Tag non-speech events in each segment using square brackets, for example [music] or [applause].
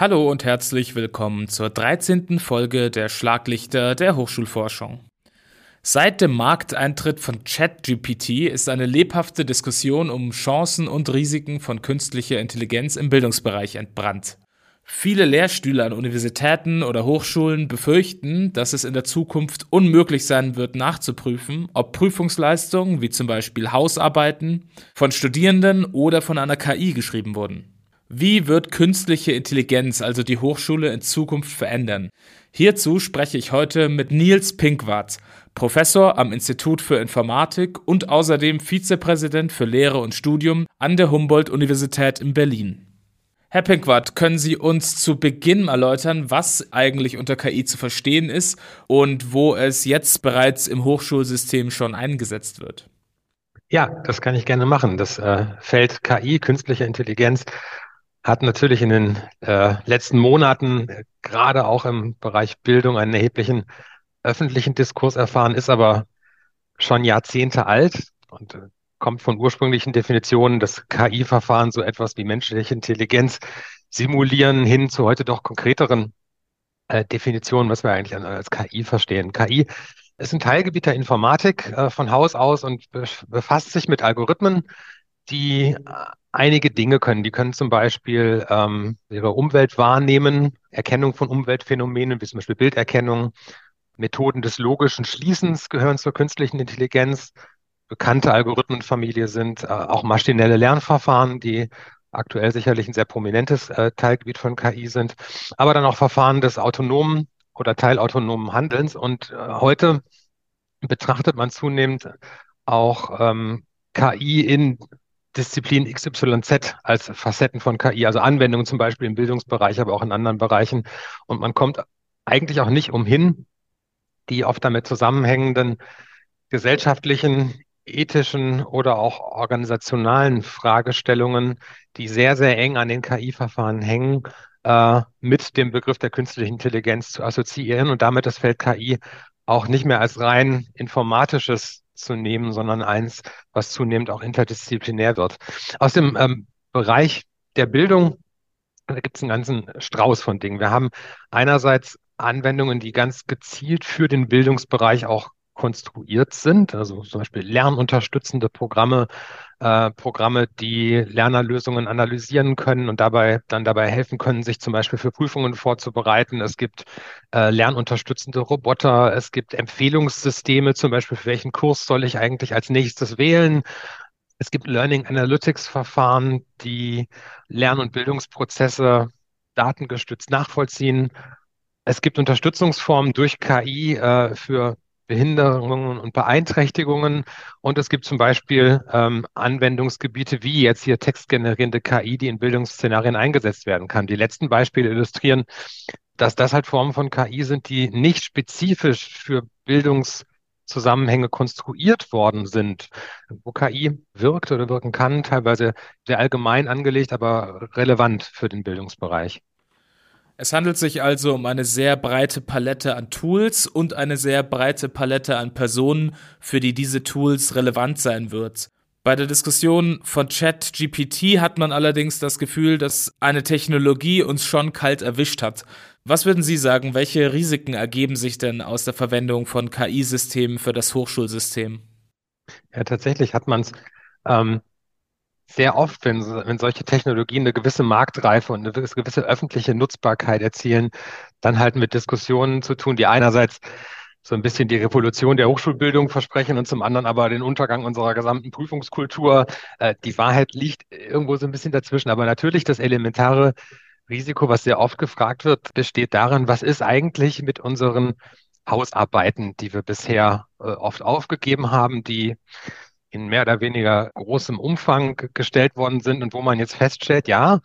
Hallo und herzlich willkommen zur 13. Folge der Schlaglichter der Hochschulforschung. Seit dem Markteintritt von ChatGPT ist eine lebhafte Diskussion um Chancen und Risiken von künstlicher Intelligenz im Bildungsbereich entbrannt. Viele Lehrstühle an Universitäten oder Hochschulen befürchten, dass es in der Zukunft unmöglich sein wird, nachzuprüfen, ob Prüfungsleistungen wie zum Beispiel Hausarbeiten von Studierenden oder von einer KI geschrieben wurden. Wie wird künstliche Intelligenz also die Hochschule in Zukunft verändern? Hierzu spreche ich heute mit Nils Pinkwart, Professor am Institut für Informatik und außerdem Vizepräsident für Lehre und Studium an der Humboldt-Universität in Berlin. Herr Pinkwart, können Sie uns zu Beginn erläutern, was eigentlich unter KI zu verstehen ist und wo es jetzt bereits im Hochschulsystem schon eingesetzt wird? Ja, das kann ich gerne machen. Das äh, Feld KI, künstliche Intelligenz, hat natürlich in den äh, letzten Monaten äh, gerade auch im Bereich Bildung einen erheblichen öffentlichen Diskurs erfahren, ist aber schon Jahrzehnte alt und äh, kommt von ursprünglichen Definitionen des KI-Verfahren so etwas wie menschliche Intelligenz simulieren hin zu heute doch konkreteren äh, Definitionen, was wir eigentlich als KI verstehen. KI ist ein Teilgebiet der Informatik von Haus aus und befasst sich mit Algorithmen, die einige Dinge können. Die können zum Beispiel ähm, ihre Umwelt wahrnehmen, Erkennung von Umweltphänomenen, wie zum Beispiel Bilderkennung, Methoden des logischen Schließens gehören zur künstlichen Intelligenz. Bekannte Algorithmenfamilie sind äh, auch maschinelle Lernverfahren, die aktuell sicherlich ein sehr prominentes äh, Teilgebiet von KI sind, aber dann auch Verfahren des autonomen oder teilautonomen Handelns. Und äh, heute betrachtet man zunehmend auch ähm, KI in Disziplin XYZ als Facetten von KI, also Anwendungen zum Beispiel im Bildungsbereich, aber auch in anderen Bereichen. Und man kommt eigentlich auch nicht umhin, die oft damit zusammenhängenden gesellschaftlichen, ethischen oder auch organisationalen Fragestellungen, die sehr, sehr eng an den KI-Verfahren hängen, äh, mit dem Begriff der künstlichen Intelligenz zu assoziieren und damit das Feld KI auch nicht mehr als rein informatisches zu nehmen, sondern eins, was zunehmend auch interdisziplinär wird. Aus dem ähm, Bereich der Bildung gibt es einen ganzen Strauß von Dingen. Wir haben einerseits Anwendungen, die ganz gezielt für den Bildungsbereich auch konstruiert sind, also zum Beispiel lernunterstützende Programme, äh, Programme, die Lernerlösungen analysieren können und dabei dann dabei helfen können, sich zum Beispiel für Prüfungen vorzubereiten. Es gibt äh, lernunterstützende Roboter, es gibt Empfehlungssysteme, zum Beispiel für welchen Kurs soll ich eigentlich als nächstes wählen. Es gibt Learning Analytics Verfahren, die Lern- und Bildungsprozesse datengestützt nachvollziehen. Es gibt Unterstützungsformen durch KI äh, für Behinderungen und Beeinträchtigungen. Und es gibt zum Beispiel ähm, Anwendungsgebiete wie jetzt hier textgenerierende KI, die in Bildungsszenarien eingesetzt werden kann. Die letzten Beispiele illustrieren, dass das halt Formen von KI sind, die nicht spezifisch für Bildungszusammenhänge konstruiert worden sind, wo KI wirkt oder wirken kann, teilweise sehr allgemein angelegt, aber relevant für den Bildungsbereich. Es handelt sich also um eine sehr breite Palette an Tools und eine sehr breite Palette an Personen, für die diese Tools relevant sein wird. Bei der Diskussion von ChatGPT hat man allerdings das Gefühl, dass eine Technologie uns schon kalt erwischt hat. Was würden Sie sagen, welche Risiken ergeben sich denn aus der Verwendung von KI-Systemen für das Hochschulsystem? Ja, tatsächlich hat man es ähm, sehr oft, wenn, wenn solche Technologien eine gewisse Marktreife und eine gewisse öffentliche Nutzbarkeit erzielen, dann halt mit Diskussionen zu tun, die einerseits so ein bisschen die Revolution der Hochschulbildung versprechen und zum anderen aber den Untergang unserer gesamten Prüfungskultur. Äh, die Wahrheit liegt irgendwo so ein bisschen dazwischen. Aber natürlich das elementare Risiko, was sehr oft gefragt wird, besteht darin, was ist eigentlich mit unseren Hausarbeiten, die wir bisher äh, oft aufgegeben haben, die in mehr oder weniger großem Umfang gestellt worden sind und wo man jetzt feststellt, ja,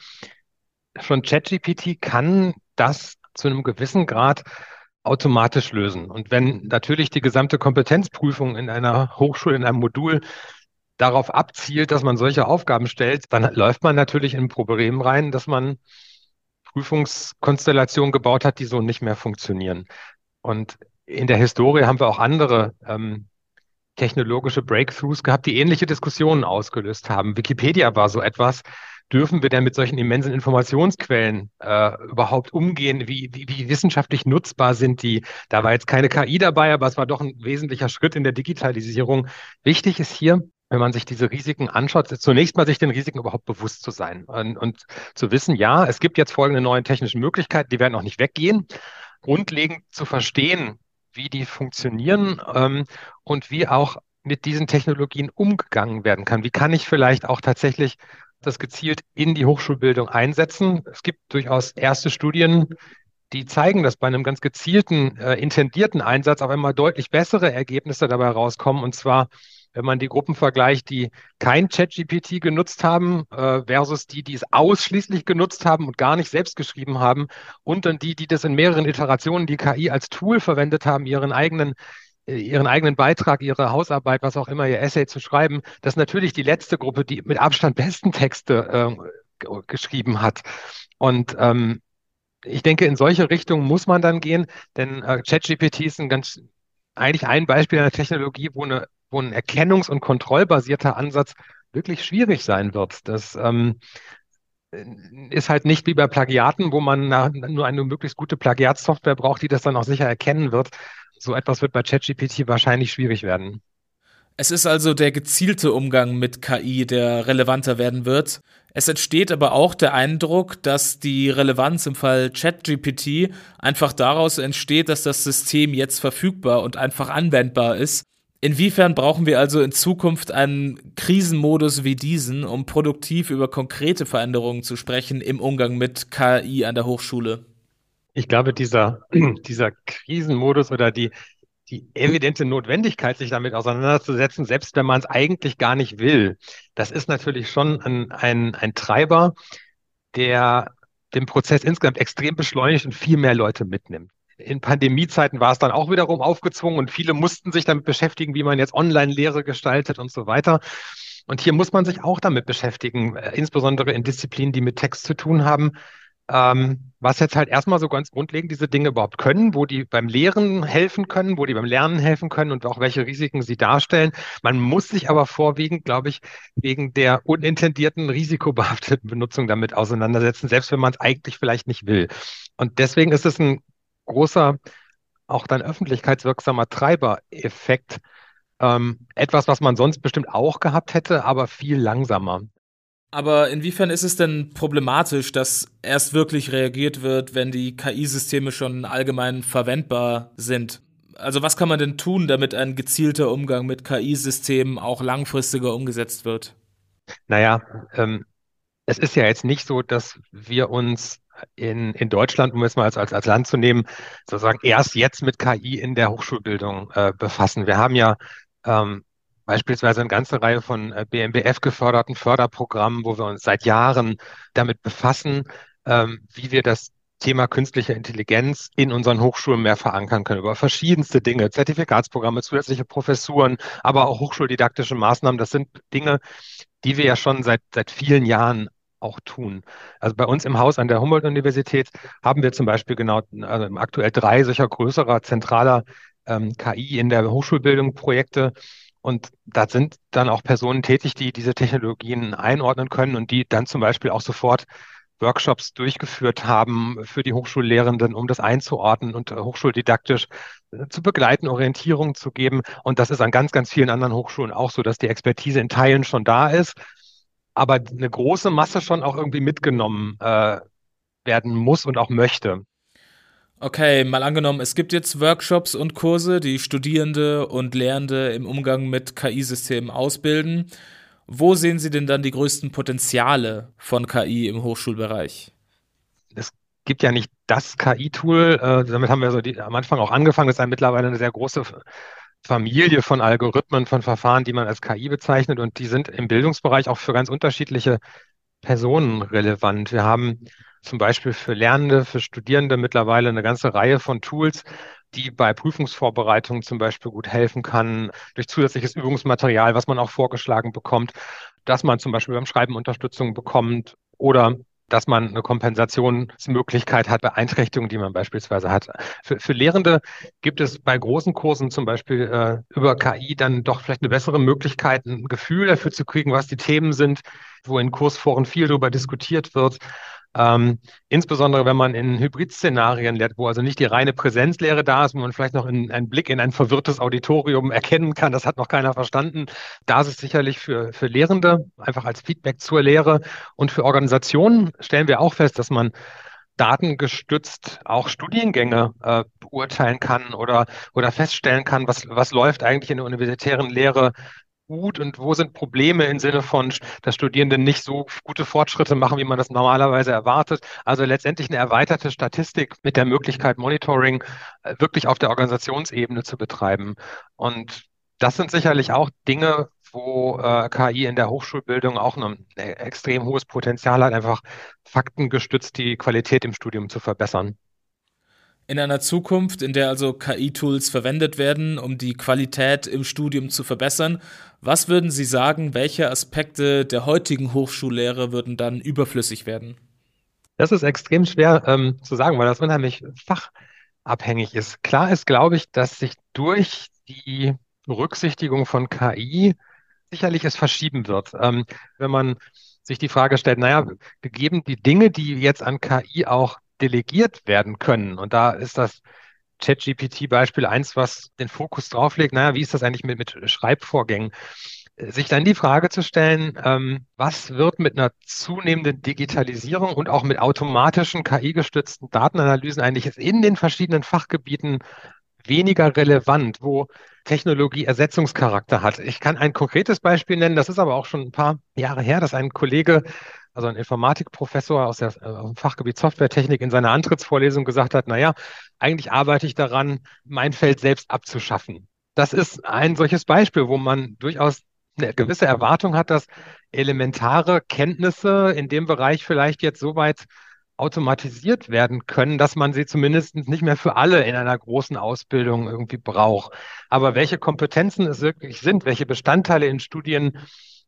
schon ChatGPT kann das zu einem gewissen Grad automatisch lösen. Und wenn natürlich die gesamte Kompetenzprüfung in einer Hochschule, in einem Modul darauf abzielt, dass man solche Aufgaben stellt, dann läuft man natürlich in ein Problem rein, dass man Prüfungskonstellationen gebaut hat, die so nicht mehr funktionieren. Und in der Historie haben wir auch andere ähm, technologische Breakthroughs gehabt, die ähnliche Diskussionen ausgelöst haben. Wikipedia war so etwas, dürfen wir denn mit solchen immensen Informationsquellen äh, überhaupt umgehen? Wie, wie, wie wissenschaftlich nutzbar sind die? Da war jetzt keine KI dabei, aber es war doch ein wesentlicher Schritt in der Digitalisierung. Wichtig ist hier, wenn man sich diese Risiken anschaut, zunächst mal sich den Risiken überhaupt bewusst zu sein und, und zu wissen, ja, es gibt jetzt folgende neuen technischen Möglichkeiten, die werden auch nicht weggehen. Grundlegend zu verstehen, wie die funktionieren ähm, und wie auch mit diesen Technologien umgegangen werden kann. Wie kann ich vielleicht auch tatsächlich das gezielt in die Hochschulbildung einsetzen? Es gibt durchaus erste Studien, die zeigen, dass bei einem ganz gezielten, äh, intendierten Einsatz auf einmal deutlich bessere Ergebnisse dabei rauskommen. Und zwar, wenn man die Gruppen vergleicht, die kein ChatGPT genutzt haben, äh, versus die, die es ausschließlich genutzt haben und gar nicht selbst geschrieben haben, und dann die, die das in mehreren Iterationen, die KI als Tool verwendet haben, ihren eigenen äh, ihren eigenen Beitrag, ihre Hausarbeit, was auch immer, ihr Essay zu schreiben, das ist natürlich die letzte Gruppe, die mit Abstand besten Texte äh, geschrieben hat. Und ähm, ich denke, in solche Richtungen muss man dann gehen, denn äh, ChatGPT ist ein ganz, eigentlich ein Beispiel einer Technologie, wo, eine, wo ein erkennungs- und kontrollbasierter Ansatz wirklich schwierig sein wird. Das ähm, ist halt nicht wie bei Plagiaten, wo man nur eine möglichst gute Plagiatsoftware braucht, die das dann auch sicher erkennen wird. So etwas wird bei ChatGPT wahrscheinlich schwierig werden. Es ist also der gezielte Umgang mit KI, der relevanter werden wird. Es entsteht aber auch der Eindruck, dass die Relevanz im Fall ChatGPT einfach daraus entsteht, dass das System jetzt verfügbar und einfach anwendbar ist. Inwiefern brauchen wir also in Zukunft einen Krisenmodus wie diesen, um produktiv über konkrete Veränderungen zu sprechen im Umgang mit KI an der Hochschule? Ich glaube, dieser, [clears throat] dieser Krisenmodus oder die, die evidente Notwendigkeit, sich damit auseinanderzusetzen, selbst wenn man es eigentlich gar nicht will, das ist natürlich schon ein, ein, ein Treiber, der den Prozess insgesamt extrem beschleunigt und viel mehr Leute mitnimmt. In Pandemiezeiten war es dann auch wiederum aufgezwungen und viele mussten sich damit beschäftigen, wie man jetzt Online-Lehre gestaltet und so weiter. Und hier muss man sich auch damit beschäftigen, äh, insbesondere in Disziplinen, die mit Text zu tun haben, ähm, was jetzt halt erstmal so ganz grundlegend diese Dinge überhaupt können, wo die beim Lehren helfen können, wo die beim Lernen helfen können und auch welche Risiken sie darstellen. Man muss sich aber vorwiegend, glaube ich, wegen der unintendierten, risikobehafteten Benutzung damit auseinandersetzen, selbst wenn man es eigentlich vielleicht nicht will. Und deswegen ist es ein großer, auch dann öffentlichkeitswirksamer Treibereffekt, ähm, etwas, was man sonst bestimmt auch gehabt hätte, aber viel langsamer. Aber inwiefern ist es denn problematisch, dass erst wirklich reagiert wird, wenn die KI-Systeme schon allgemein verwendbar sind? Also was kann man denn tun, damit ein gezielter Umgang mit KI-Systemen auch langfristiger umgesetzt wird? Naja, ähm, es ist ja jetzt nicht so, dass wir uns in, in Deutschland, um es mal als, als, als Land zu nehmen, sozusagen erst jetzt mit KI in der Hochschulbildung äh, befassen. Wir haben ja ähm, beispielsweise eine ganze Reihe von äh, BMBF geförderten Förderprogrammen, wo wir uns seit Jahren damit befassen, ähm, wie wir das Thema künstliche Intelligenz in unseren Hochschulen mehr verankern können, über verschiedenste Dinge, Zertifikatsprogramme, zusätzliche Professuren, aber auch hochschuldidaktische Maßnahmen. Das sind Dinge, die wir ja schon seit, seit vielen Jahren auch tun. Also bei uns im Haus an der Humboldt-Universität haben wir zum Beispiel genau also aktuell drei solcher größerer zentraler ähm, KI in der Hochschulbildung Projekte, und da sind dann auch Personen tätig, die diese Technologien einordnen können und die dann zum Beispiel auch sofort Workshops durchgeführt haben für die Hochschullehrenden, um das einzuordnen und äh, hochschuldidaktisch äh, zu begleiten, Orientierung zu geben. Und das ist an ganz, ganz vielen anderen Hochschulen auch so, dass die Expertise in Teilen schon da ist, aber eine große Masse schon auch irgendwie mitgenommen äh, werden muss und auch möchte. Okay, mal angenommen, es gibt jetzt Workshops und Kurse, die Studierende und Lehrende im Umgang mit KI-Systemen ausbilden. Wo sehen Sie denn dann die größten Potenziale von KI im Hochschulbereich? Es gibt ja nicht das KI-Tool. Äh, damit haben wir so die, am Anfang auch angefangen. Es ist ja mittlerweile eine sehr große Familie von Algorithmen, von Verfahren, die man als KI bezeichnet. Und die sind im Bildungsbereich auch für ganz unterschiedliche Personen relevant. Wir haben zum Beispiel für Lernende, für Studierende mittlerweile eine ganze Reihe von Tools, die bei Prüfungsvorbereitungen zum Beispiel gut helfen kann, durch zusätzliches Übungsmaterial, was man auch vorgeschlagen bekommt, dass man zum Beispiel beim Schreiben Unterstützung bekommt oder dass man eine Kompensationsmöglichkeit hat, Beeinträchtigungen, die man beispielsweise hat. Für, für Lehrende gibt es bei großen Kursen zum Beispiel äh, über KI dann doch vielleicht eine bessere Möglichkeit, ein Gefühl dafür zu kriegen, was die Themen sind, wo in Kursforen viel darüber diskutiert wird. Ähm, insbesondere wenn man in Hybrid-Szenarien lehrt, wo also nicht die reine Präsenzlehre da ist, wo man vielleicht noch in, einen Blick in ein verwirrtes Auditorium erkennen kann, das hat noch keiner verstanden. Da ist es sicherlich für, für Lehrende, einfach als Feedback zur Lehre und für Organisationen stellen wir auch fest, dass man datengestützt auch Studiengänge äh, beurteilen kann oder, oder feststellen kann, was, was läuft eigentlich in der universitären Lehre gut und wo sind Probleme im Sinne von, dass Studierende nicht so gute Fortschritte machen, wie man das normalerweise erwartet. Also letztendlich eine erweiterte Statistik mit der Möglichkeit, Monitoring äh, wirklich auf der Organisationsebene zu betreiben. Und das sind sicherlich auch Dinge, wo äh, KI in der Hochschulbildung auch ein extrem hohes Potenzial hat, einfach faktengestützt die Qualität im Studium zu verbessern. In einer Zukunft, in der also KI-Tools verwendet werden, um die Qualität im Studium zu verbessern, was würden Sie sagen, welche Aspekte der heutigen Hochschullehre würden dann überflüssig werden? Das ist extrem schwer ähm, zu sagen, weil das unheimlich fachabhängig ist. Klar ist, glaube ich, dass sich durch die Berücksichtigung von KI sicherlich es verschieben wird. Ähm, wenn man sich die Frage stellt, naja, gegeben die Dinge, die jetzt an KI auch delegiert werden können. Und da ist das ChatGPT-Beispiel eins, was den Fokus drauflegt, naja, wie ist das eigentlich mit, mit Schreibvorgängen? Sich dann die Frage zu stellen, ähm, was wird mit einer zunehmenden Digitalisierung und auch mit automatischen KI-gestützten Datenanalysen eigentlich in den verschiedenen Fachgebieten weniger relevant, wo Technologie Ersetzungscharakter hat. Ich kann ein konkretes Beispiel nennen, das ist aber auch schon ein paar Jahre her, dass ein Kollege also ein Informatikprofessor aus, der, äh, aus dem Fachgebiet Softwaretechnik in seiner Antrittsvorlesung gesagt hat, naja, eigentlich arbeite ich daran, mein Feld selbst abzuschaffen. Das ist ein solches Beispiel, wo man durchaus eine gewisse Erwartung hat, dass elementare Kenntnisse in dem Bereich vielleicht jetzt so weit automatisiert werden können, dass man sie zumindest nicht mehr für alle in einer großen Ausbildung irgendwie braucht. Aber welche Kompetenzen es wirklich sind, welche Bestandteile in Studien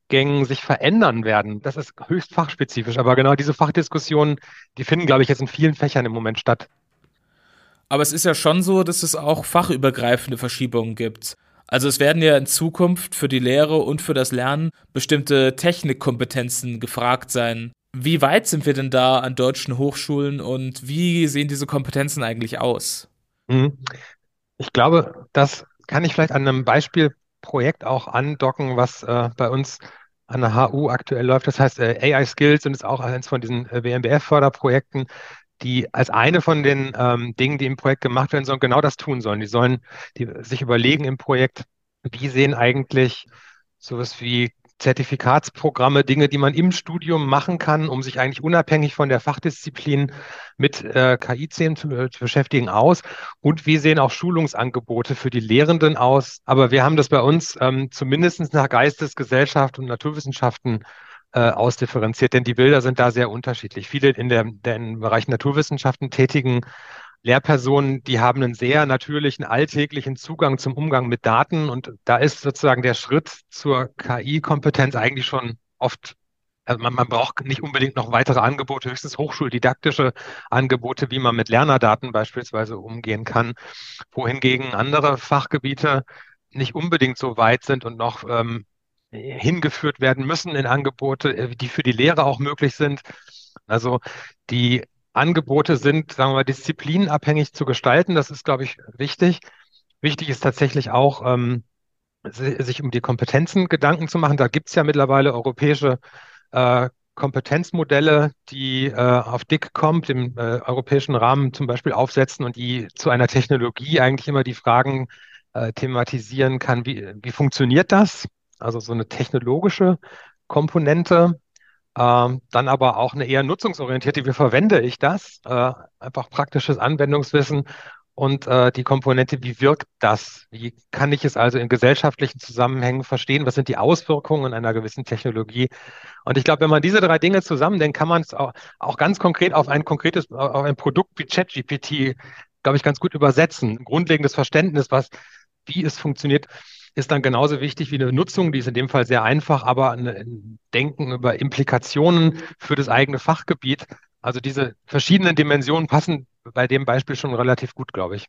Gängen sich verändern werden. Das ist höchst fachspezifisch. Aber genau diese Fachdiskussionen, die finden, glaube ich, jetzt in vielen Fächern im Moment statt. Aber es ist ja schon so, dass es auch fachübergreifende Verschiebungen gibt. Also es werden ja in Zukunft für die Lehre und für das Lernen bestimmte Technikkompetenzen gefragt sein. Wie weit sind wir denn da an deutschen Hochschulen und wie sehen diese Kompetenzen eigentlich aus? Mhm. Ich glaube, das kann ich vielleicht an einem Beispiel Projekt auch andocken, was äh, bei uns an der HU aktuell läuft. Das heißt äh, AI Skills und ist auch eines von diesen äh, WMBF-Förderprojekten, die als eine von den ähm, Dingen, die im Projekt gemacht werden sollen, genau das tun sollen. Die sollen die sich überlegen im Projekt, wie sehen eigentlich sowas wie Zertifikatsprogramme, Dinge, die man im Studium machen kann, um sich eigentlich unabhängig von der Fachdisziplin mit äh, KI-Themen zu, äh, zu, beschäftigen, aus. Und wie sehen auch Schulungsangebote für die Lehrenden aus? Aber wir haben das bei uns ähm, zumindest nach Geistesgesellschaft und Naturwissenschaften äh, ausdifferenziert, denn die Bilder sind da sehr unterschiedlich. Viele in der, der im Bereich Naturwissenschaften tätigen Lehrpersonen, die haben einen sehr natürlichen, alltäglichen Zugang zum Umgang mit Daten und da ist sozusagen der Schritt zur KI-Kompetenz eigentlich schon oft also man, man, braucht nicht unbedingt noch weitere Angebote, höchstens hochschuldidaktische Angebote, wie man mit Lernerdaten beispielsweise umgehen kann, wohingegen andere Fachgebiete nicht unbedingt so weit sind und noch ähm, hingeführt werden müssen in Angebote, äh, die für die Lehre auch möglich sind. Also die Angebote sind, sagen wir mal, disziplinabhängig zu gestalten. Das ist, glaube ich, wichtig. Wichtig ist tatsächlich auch, ähm, sich um die Kompetenzen Gedanken zu machen. Da gibt es ja mittlerweile europäische äh, Kompetenzmodelle, die äh, auf DICCOMP, dem äh, europäischen Rahmen zum Beispiel aufsetzen und die zu einer Technologie eigentlich immer die Fragen äh, thematisieren kann, wie, wie funktioniert das? Also so eine technologische Komponente ähm, dann aber auch eine eher nutzungsorientierte, wie verwende ich das? Äh, einfach praktisches Anwendungswissen und äh, die Komponente, wie wirkt das? Wie kann ich es also in gesellschaftlichen Zusammenhängen verstehen? Was sind die Auswirkungen einer gewissen Technologie? Und ich glaube, wenn man diese drei Dinge zusammendenkt, kann man es auch, auch ganz konkret auf ein konkretes, auf ein Produkt wie ChatGPT, glaube ich, ganz gut übersetzen. Ein grundlegendes Verständnis, was, wie es funktioniert ist dann genauso wichtig wie eine Nutzung, die ist in dem Fall sehr einfach, aber ein Denken über Implikationen für das eigene Fachgebiet. Also diese verschiedenen Dimensionen passen bei dem Beispiel schon relativ gut, glaube ich.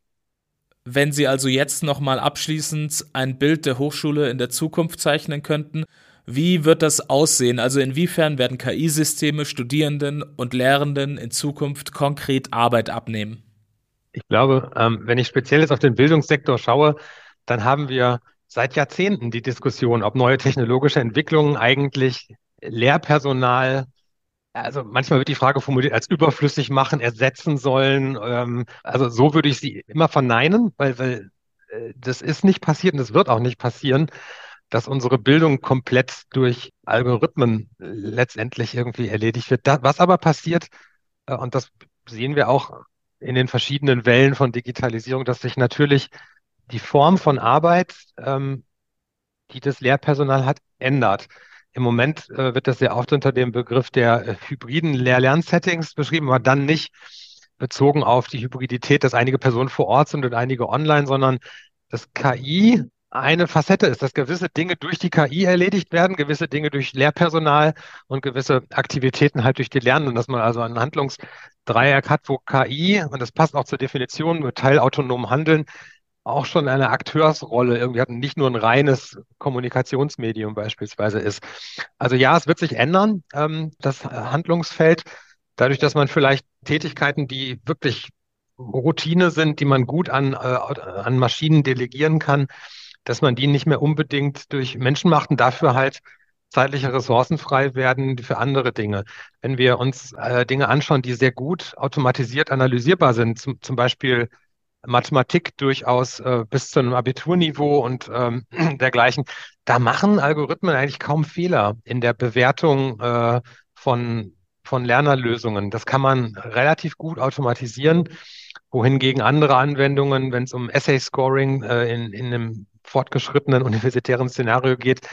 Wenn Sie also jetzt nochmal abschließend ein Bild der Hochschule in der Zukunft zeichnen könnten, wie wird das aussehen? Also inwiefern werden KI-Systeme Studierenden und Lehrenden in Zukunft konkret Arbeit abnehmen? Ich glaube, ähm, wenn ich speziell jetzt auf den Bildungssektor schaue, dann haben wir seit Jahrzehnten die Diskussion, ob neue technologische Entwicklungen eigentlich Lehrpersonal, also manchmal wird die Frage formuliert, als überflüssig machen, ersetzen sollen. Ähm, also so würde ich sie immer verneinen, weil, weil äh, das ist nicht passiert und das wird auch nicht passieren dass unsere Bildung komplett durch Algorithmen letztendlich irgendwie erledigt wird. Was aber passiert, äh, und das sehen wir auch in den verschiedenen Wellen von Digitalisierung, dass sich natürlich die Form von Arbeit, ähm, die das Lehrpersonal hat, ändert. Im Moment äh, wird das sehr oft unter dem Begriff der äh, hybriden Lehr-Lern-Settings beschrieben, aber dann nicht bezogen auf die Hybridität, dass einige Personen vor Ort sind und einige online, sondern dass KI eine Facette ist, dass gewisse Dinge durch die KI erledigt werden, gewisse Dinge durch Lehrpersonal und gewisse Aktivitäten halt durch die Lernenden, dass man also ein Handlungsdreieck hat, wo KI, und das passt auch zur Definition mit teilautonomen Handeln, auch schon eine Akteursrolle irgendwie hat nicht nur ein reines Kommunikationsmedium beispielsweise ist. Also ja, es wird sich ändern, ähm, das Handlungsfeld, dadurch, dass man vielleicht Tätigkeiten, die wirklich Routine sind, die man gut an, äh, an Maschinen delegieren kann, dass man die nicht mehr unbedingt durch Menschen macht und dafür halt zeitliche Ressourcen frei werden für andere Dinge. Wenn wir uns äh, Dinge anschauen, die sehr gut automatisiert analysierbar sind, zum, zum Beispiel Mathematik durchaus äh, bis zu einem Abiturniveau und ähm, [clears throat] dergleichen, da machen Algorithmen eigentlich kaum Fehler in der Bewertung äh, von, von Lernerlösungen. Das kann man relativ gut automatisieren wohingegen andere Anwendungen, wenn es um Essay-Scoring äh, in, in einem fortgeschrittenen universitären Szenario geht,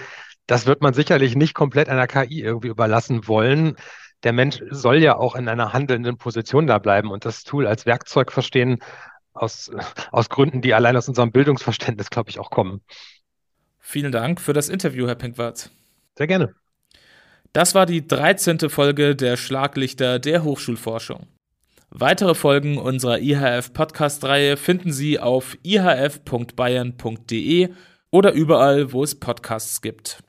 das wird man sicherlich nicht komplett einer KI irgendwie überlassen wollen. Der Mensch soll ja auch in einer handelnden Position da bleiben und das Tool als Werkzeug verstehen, aus, [laughs] aus Gründen, die allein aus unserem Bildungsverständnis, glaube ich, auch kommen. Vielen Dank für das Interview, Herr Pinkwart. Sehr gerne. Das war die 13. Folge der Schlaglichter der Hochschulforschung. Weitere Folgen unserer IHF Podcast-Reihe finden Sie auf ihf.bayern.de oder überall, wo es Podcasts gibt.